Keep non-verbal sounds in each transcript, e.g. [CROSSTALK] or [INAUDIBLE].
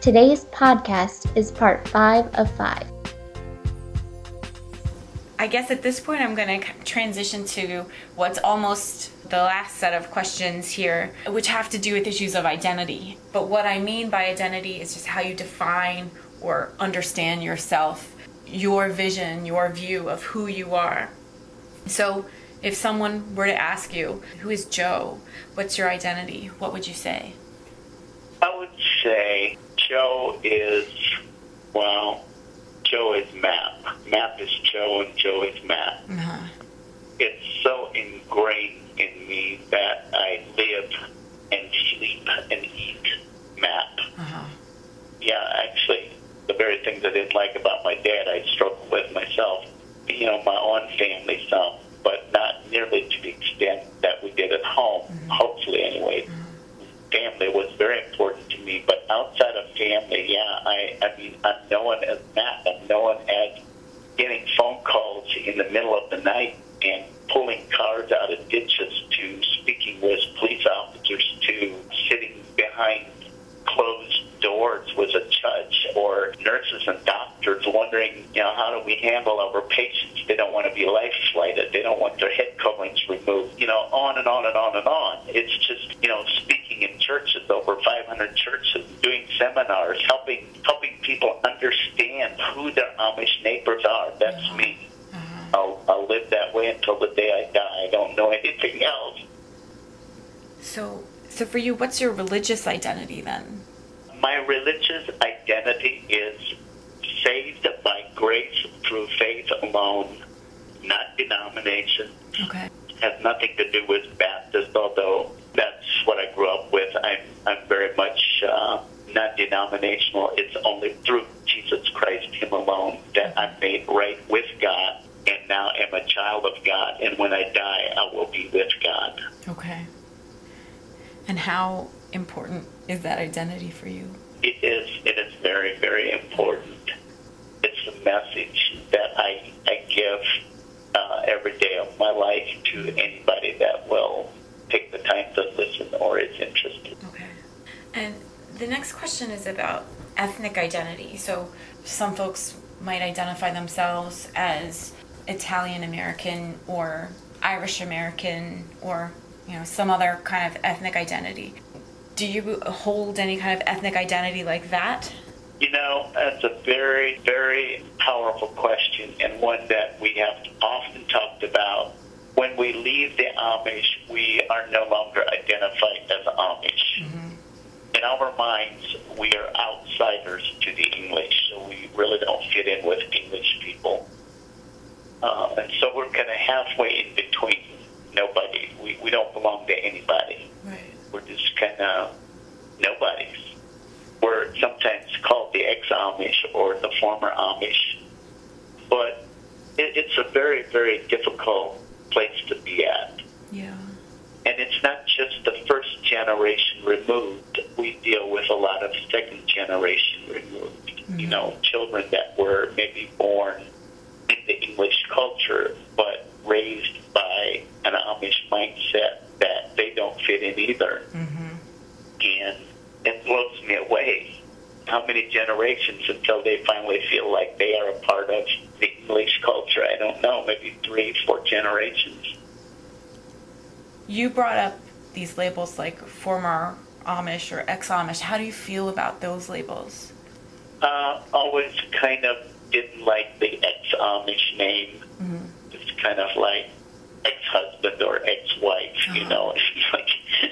Today's podcast is part five of five. I guess at this point, I'm going to transition to what's almost the last set of questions here, which have to do with issues of identity. But what I mean by identity is just how you define or understand yourself, your vision, your view of who you are. So, if someone were to ask you, Who is Joe? What's your identity? What would you say? I would say Joe is, well, Joe is Map. Map is Joe, and Joe is Map. Uh-huh. It's so ingrained in me that I live and sleep and eat Map. Uh-huh. Yeah, actually, the very things I didn't like about my dad, I struggle with myself. You know, my own family some, but not nearly to the extent that we did at home. Hopefully, anyway. Family was very important to me, but outside of family, yeah, I, I mean, uh, I'm known as Map. I'm known as getting phone calls in the middle of the night and pulling cars out of ditches to speaking with police officers to sitting behind closed doors with a judge or nurses and doctors wondering, you know, how do we handle our patients? They don't want to be life flighted. They don't want their head coverings removed. You know, on and on and on and on. It's just, you know, speaking in churches, over 500 churches, seminars, helping helping people understand who their Amish neighbors are. That's me. I'll, I'll live that way until the day I die. I don't know [LAUGHS] anything else. So, so for you, what's your religious identity then? My religious identity is saved by grace through faith alone, not denomination. Okay. Has nothing to do with Baptist, although that's what I grew up with. I'm, I'm very much uh, denominational. It's only through Jesus Christ, Him alone, that I'm made right with God and now am a child of God. And when I die, I will be with God. Okay. And how important is that identity for you? It is. It is very, very important. It's a message that I I give uh, every day of my life to anybody that will take the time to listen or is interested. Okay. And the next question is about ethnic identity. So some folks might identify themselves as Italian American or Irish American or you know some other kind of ethnic identity. Do you hold any kind of ethnic identity like that? You know, that's a very, very powerful question and one that we have often talked about. When we leave the Amish, we are no longer identified as Amish. In our minds, we are outsiders to the English, so we really don't fit in with English people. Uh, and so we're kind of halfway in between. Nobody. We, we don't belong to anybody. Right. We're just kind of nobodies. We're sometimes called the ex-Amish or the former Amish, but it, it's a very, very difficult place to be at. Yeah. And it's not just the first generation removed. We deal with a lot of second generation removed. You mm-hmm. know, children that were maybe born in the English culture, but raised by an Amish mindset that they don't fit in either. Mm-hmm. And it blows me away. How many generations until they finally feel like they are a part of the English culture? I don't know, maybe three, four generations. You brought up these labels like former Amish or ex Amish. How do you feel about those labels? uh, always kind of didn't like the ex-Amish name. It's kind of like ex-husband or ex-wife, you know. It's [LAUGHS] like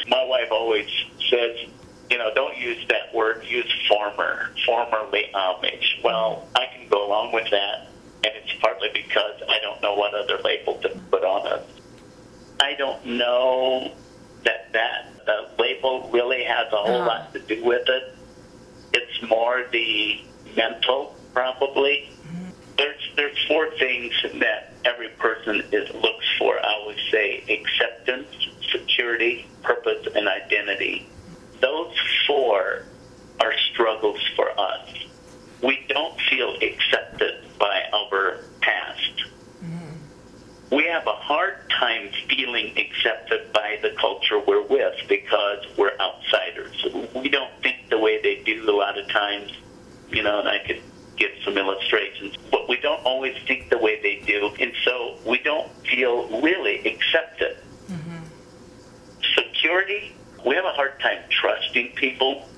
my wife always says, you know, don't use that word. Use former, formerly Amish. Well, I can go along with that, and it's partly because I don't know what other label to put on us. I don't know that that the label really has a whole Uh-huh. lot to do with it. It's more the mental, probably. There's there's four things that every person is looks for. I would say acceptance, security, purpose, and identity. Those four are struggles for us. We don't feel accepted by our past. We have a hard time feeling accepted by the culture we're with because we're outsiders. We don't think the way they do a lot of times, you know, and I could give some illustrations, but we don't always think the way they do, and so we don't feel really accepted. Mm-hmm. Security, we have a hard time trusting people.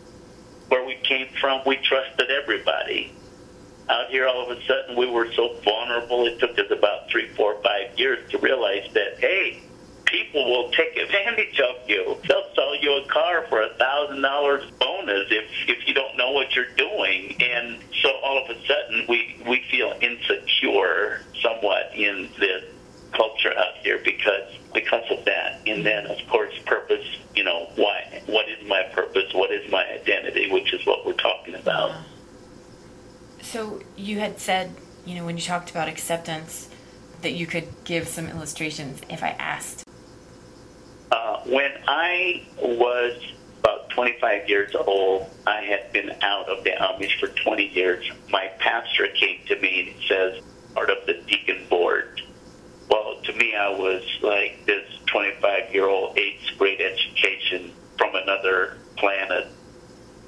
Where we came from, we trusted everybody. Out here, all of a sudden, we were so vulnerable. It took us about three, four, five years to realize that, hey, people will take advantage of you. They'll sell you a car for a thousand dollars bonus if if you don't know what you're doing. And so all of a sudden we we feel insecure somewhat in this culture out here because because of that. And then of course purpose, you know, why what is my purpose? What is my identity, which is what we're talking about. So said, you know, when you talked about acceptance, that you could give some illustrations if I asked. Uh, when I was about 25 years old, I had been out of the Amish for 20 years. My pastor came to me and says, part of the deacon board. Well, to me, I was like this 25 year old, eighth grade education from another planet.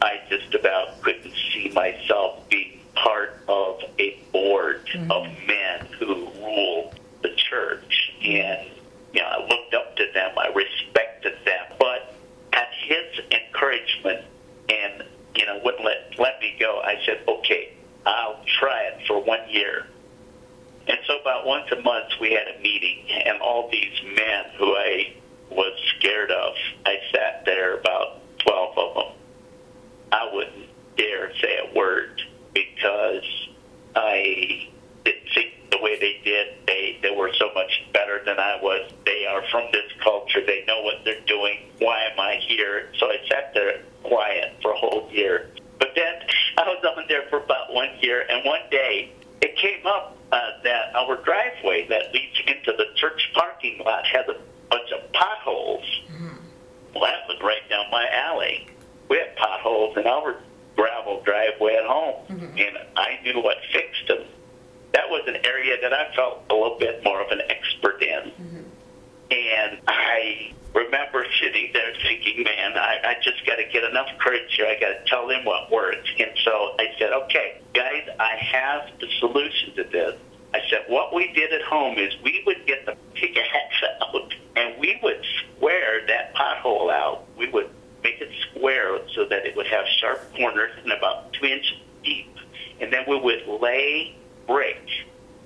I just about couldn't see myself being part of a board of men who rule the church. And, you know, I looked up to them, I respected them. But at his encouragement and, you know, wouldn't let, let me go, I said, okay, I'll try it for one year. And so about once a month we had a meeting, and all these men who I was scared of, I sat there, about 12 of them. I wouldn't dare say a word because I didn't think the way they did. They they were so much better than I was. They are from this culture. They know what they're doing. Why am I here? So I sat there quiet for a whole year. But then I was on there for about one year, and one day it came up uh, that our driveway that leads into the church parking lot has a bunch of potholes. Well, that was right down my alley. We had potholes in our gravel driveway at home, mm-hmm. and I knew what fixed them. That was an area that I felt a little bit more of an expert in. Mm-hmm. And I remember sitting there thinking, man, I, I just got to get enough courage here. I got to tell them what works. And so I said, okay, guys, I have the solution to this. I said, what we did at home is we would get the pickaxe out and we would square that pothole out. We would make it square so that it would have sharp corners and about two inches deep. And then we would lay brick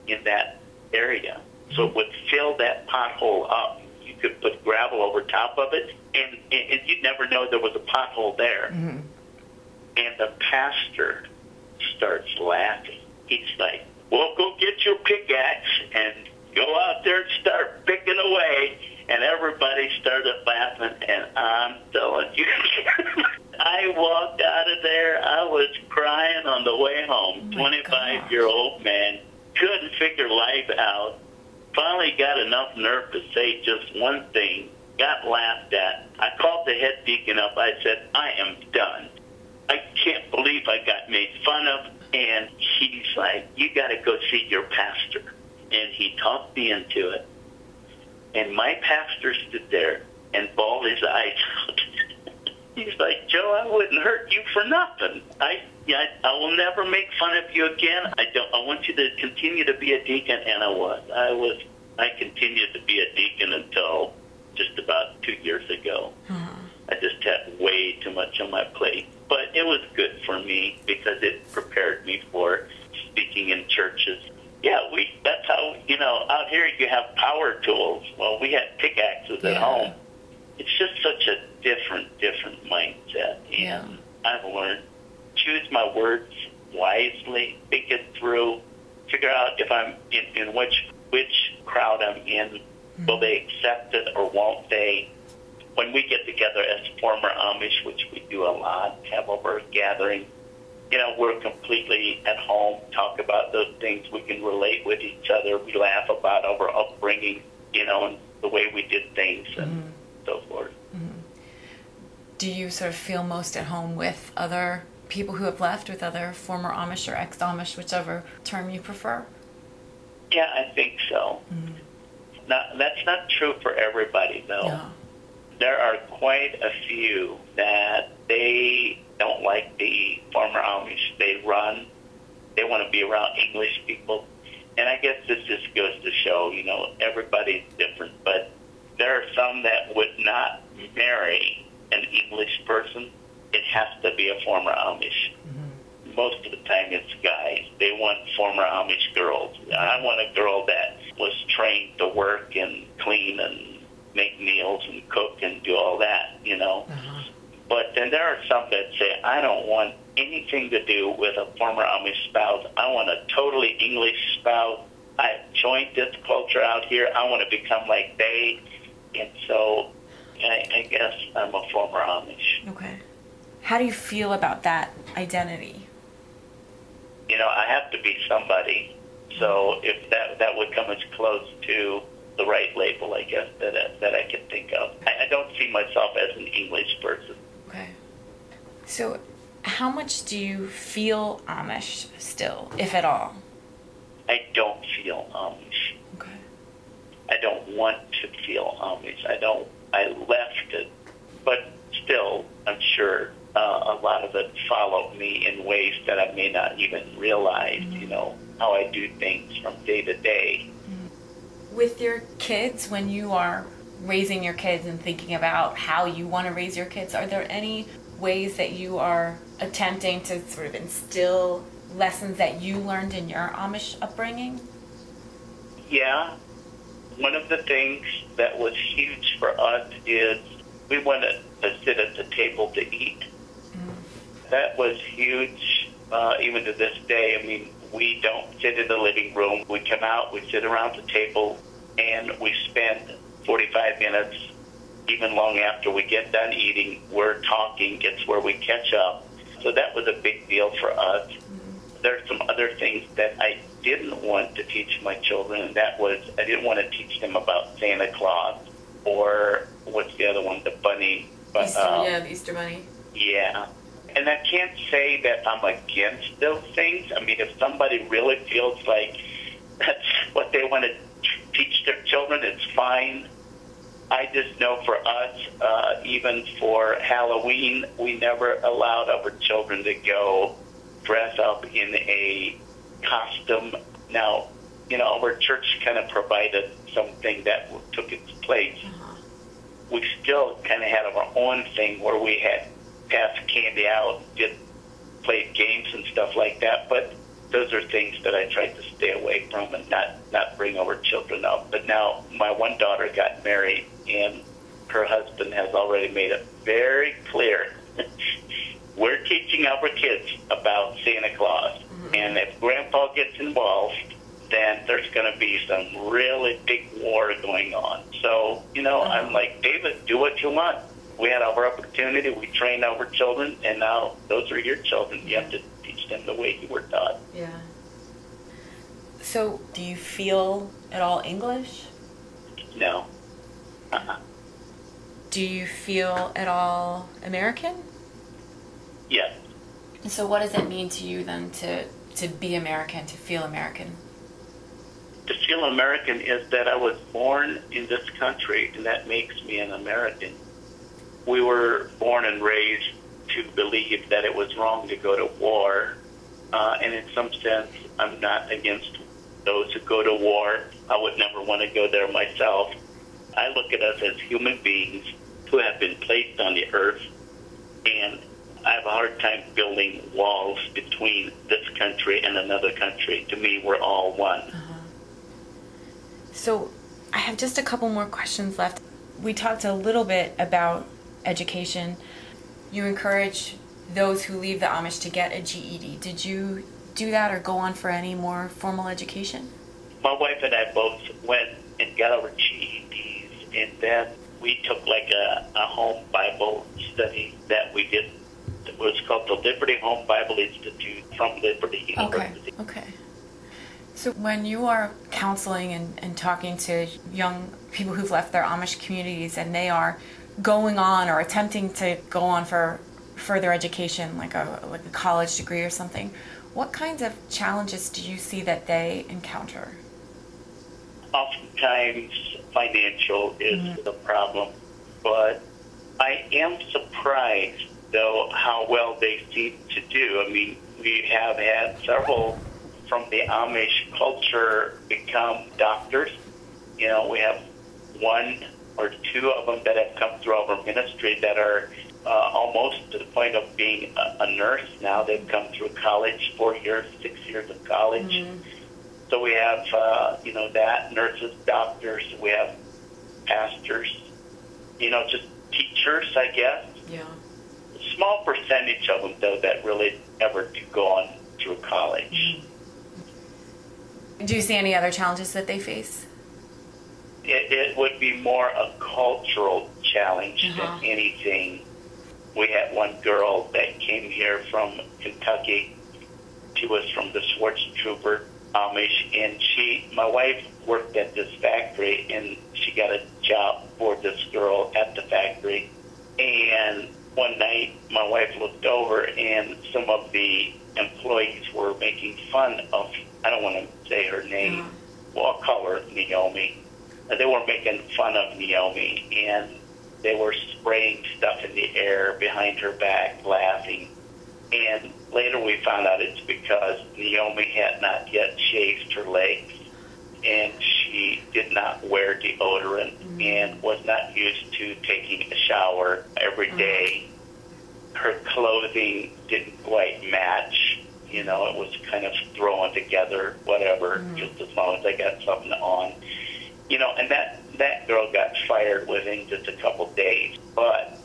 in that area. So it would fill that pothole up. You could put gravel over top of it, and, and, and you'd never know there was a pothole there. And the pastor starts laughing. He's like, well, go pickaxe and go out there and start picking away. And everybody started laughing, and I'm telling you, I walked out of there. I was crying on the way home. Oh my 25 year old man couldn't figure life out. Finally got enough nerve to say just one thing. Got laughed at. I called the head deacon up. I said, I am done. I can't believe I got made fun of. And he's like, you got to go see your pastor. And he talked me into it. And my pastor stood there and bawled his eyes out. He's like, Joe, I wouldn't hurt you for nothing. I, yeah, I, I will never make fun of you again. I don't. I want you to continue to be a deacon, and I was. I was. I continued to be a deacon until just about two years ago. Uh-huh. I just had way too much on my plate, but it was good for me because it prepared me for speaking in churches. Yeah, we. That's how you know. Out here, you have power tools. Well, we had pickaxes at home. It's just such a different, different mindset, and Yeah. I've learned choose my words wisely, think it through, figure out if I'm in, in which which crowd I'm in. Hmm. Will they accept it or won't they? When we get together as former Amish, which we do a lot, have over a gathering, you know, we're completely at home, talk about those things. We can relate with each other. We laugh about our upbringing, you know, and the way we did things and hmm. so forth. Do you sort of feel most at home with other people who have left, with other former Amish or ex Amish, whichever term you prefer? Yeah, I think so. Mm-hmm. Not, that's not true for everybody, though. Yeah. There are quite a few that they don't like the former Amish. They run. They want to be around English people. And I guess this just goes to show, you know, everybody's different. But there are some that would not marry an English person. It has to be a former Amish. Mm-hmm. Most of the time it's guys. They want former Amish girls. I want a girl that was trained to work and clean and make meals and cook and do all that, you know. Uh-huh. But then there are some that say, I don't want anything to do with a former Amish spouse. I want a totally English spouse. I joined this culture out here. I want to become like they. And so I, I guess I'm a former Amish. Okay. How do you feel about that identity? You know, I have to be somebody. So if that that would come as close to the right label, I guess that uh, that I can think of. I, I don't see myself as an English person. Okay. So, how much do you feel Amish still, if at all? I don't feel Amish. Okay. I don't want to feel Amish. I don't. I left it, but still, I'm sure uh, a lot of it followed me in ways that I may not even realize. You know how I do things from day to day. With your kids, when you are raising your kids and thinking about how you want to raise your kids, are there any ways that you are attempting to sort of instill lessons that you learned in your Amish upbringing? Yeah, one of the things that was huge for us is we wanted to sit at the table to eat. That was huge, uh, even to this day. I mean, we don't sit in the living room. We come out, we sit around the table, and we spend 45 minutes, even long after we get done eating, we're talking. It's where we catch up. So that was a big deal for us. There's some other things that I didn't want to teach my children, and that was I didn't want to teach them about Santa Claus or what's the other one, the bunny. But, um, the Easter Bunny. yeah. And I can't say that I'm against those things. I mean, if somebody really feels like that's what they want to teach their children, it's fine. I just know for us, uh, even for Halloween, we never allowed our children to go dress up in a costume. Now, you know, our church kind of provided something that took its place. Uh-huh. We still kind of had our own thing where we had passed candy out, did played games and stuff like that. But those are things that I tried to stay away from and not not bring our children up. But now my one daughter got married, and her husband has already made it very clear. [LAUGHS] We're teaching our kids about Santa Claus, mm-hmm. and if Grandpa gets involved, then there's going to be some really big war going on. So you know, mm-hmm. I'm like David, do what you want. We had our opportunity. We trained our children, and now those are your children. You have to teach them the way you were taught. Yeah. So, do you feel at all English? No. Uh-uh. Do you feel at all American? Yes. So, what does it mean to you then to to be American, to feel American? To feel American is that I was born in this country, and that makes me an American. We were born and raised to believe that it was wrong to go to war, uh, and in some sense, I'm not against those who go to war. I would never want to go there myself. I look at us as human beings who have been placed on the earth, and I have a hard time building walls between this country and another country. To me, we're all one. Uh-huh. So, I have just a couple more questions left. We talked a little bit about education. You encourage those who leave the Amish to get a GED. Did you do that or go on for any more formal education? My wife and I both went and got our GEDs, and then we took like a, a home Bible study that we did was called the Liberty Home Bible Institute from Liberty Okay. University. Okay. So when you are counseling and, and talking to young people who've left their Amish communities and they are going on or attempting to go on for further education, like a like a college degree or something, what kinds of challenges do you see that they encounter? Oftentimes, financial is mm-hmm. the problem, but I am surprised, though, how well they seem to do. I mean, we have had several from the Amish culture become doctors. You know, we have one or two of them that have come through our ministry that are uh, almost to the point of being a, a nurse now. They've come through college, four years, six years of college. So we have, uh, you know, that nurses, doctors. We have pastors. You know, just teachers, I guess. Yeah. Small percentage of them, though, that really ever do go on through college. Do you see any other challenges that they face? It, it would be more a cultural challenge Uh-huh. than anything. We had one girl that came here from Kentucky. She was from the Swartz Trooper Amish, and she, my wife, worked at this factory, and she got a job for this girl at the factory. And one night, my wife looked over, and some of the employees were making fun of. I don't want to say her name. Well, I'll call her Naomi. They were making fun of Naomi, and they were spraying stuff in the air behind her back, laughing. And later we found out it's because Naomi had not yet shaved her legs and she did not wear deodorant mm-hmm. and was not used to taking a shower every mm-hmm. day. Her clothing didn't quite match. You know, it was kind of thrown together, whatever, mm-hmm. just as long as I got something on. You know, and that that girl got fired within just a couple days. But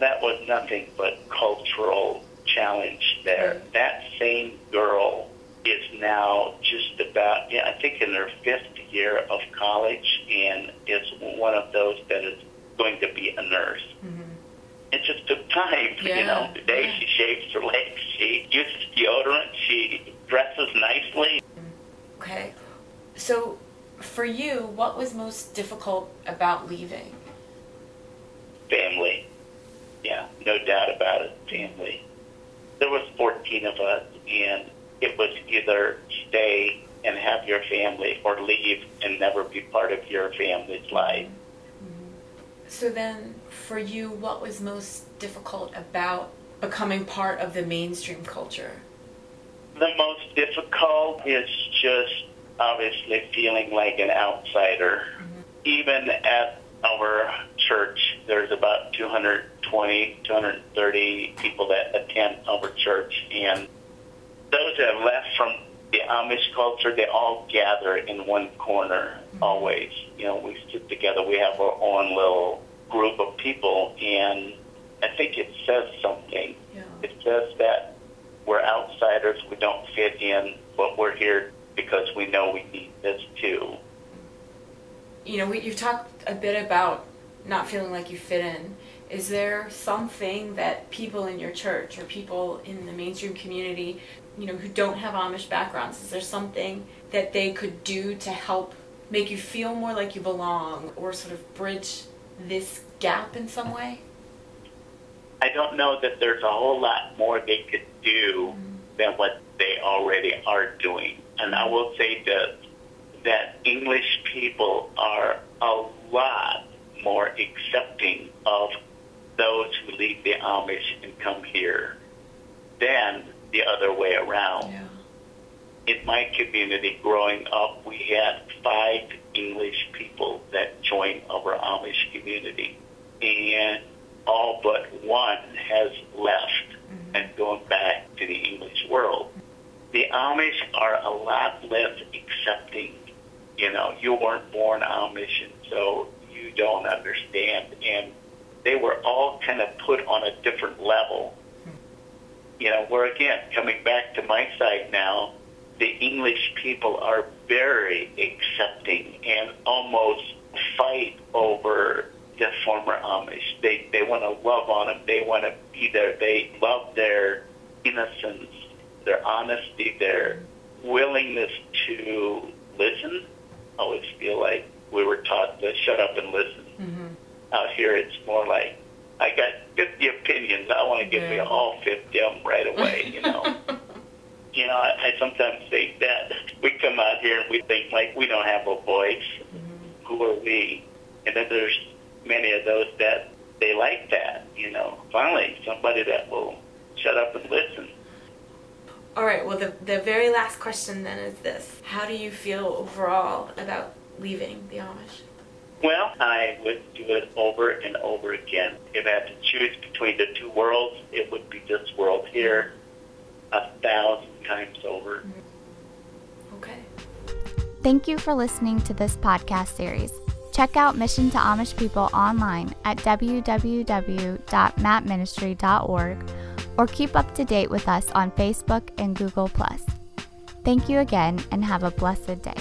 that was nothing but cultural challenge there. That same girl is now just about, yeah, I think in her fifth year of college and is one of those that is going to be a nurse. Mm-hmm. It just took time, you know. Today yeah. she shaves her legs, she uses deodorant, she dresses nicely. Okay. So for you, what was most difficult about leaving? family. Yeah, no doubt about it, family. There was 14 of us, and it was either stay and have your family or leave and never be part of your family's life. Mm-hmm. So then, for you, what was most difficult about becoming part of the mainstream culture? The most difficult is just obviously feeling like an outsider. Mm-hmm. Even at our church, there's about 220, 230 people that attend our church, and those that have left from the Amish culture, they all gather in one corner always. You know, we sit together. We have our own little group of people, and I think it says something. Yeah. It says that we're outsiders, we don't fit in, but we're here because we know we need this too. You know, we, you talked a bit about not feeling like you fit in. Is there something that people in your church or people in the mainstream community, you know, who don't have Amish backgrounds, is there something that they could do to help make you feel more like you belong or sort of bridge this gap in some way? I don't know that there's a whole lot more they could do mm-hmm. than what they already are doing. And I will say that that English people are a lot more accepting of those who leave the Amish and come here than the other way around. in my community growing up, we had five English people that joined our Amish community. And all but one has left mm-hmm. and gone back to the English world. The Amish are a lot less accepting. You know, you weren't born Amish, and so you don't understand. And they were all kind of put on a different level you know, where again, coming back to my side now, the English people are very accepting and almost fight over the former Amish. They they want to love on them. They want to be there. They love their innocence, their honesty, their willingness to listen. I always feel like we were taught to shut up and listen. Mm-hmm. Out here, it's more like I got 50 opinions. I want to give yeah. me all 50 of them right away. You know. you know, I, I sometimes think that we come out here and we think like we don't have a voice. Mm-hmm. Who are we? And then there's many of those that they like that. You know, finally somebody that will shut up and listen. All right. Well, the the very last question then is this: How do you feel overall about leaving the Amish? Well, I would do it over and over again. If I had to choose between the two worlds, it would be this world here a thousand times over. Okay. Thank you for listening to this podcast series. Check out Mission to Amish People online at www.mapministry.org or keep up to date with us on Facebook and Google. Thank you again and have a blessed day.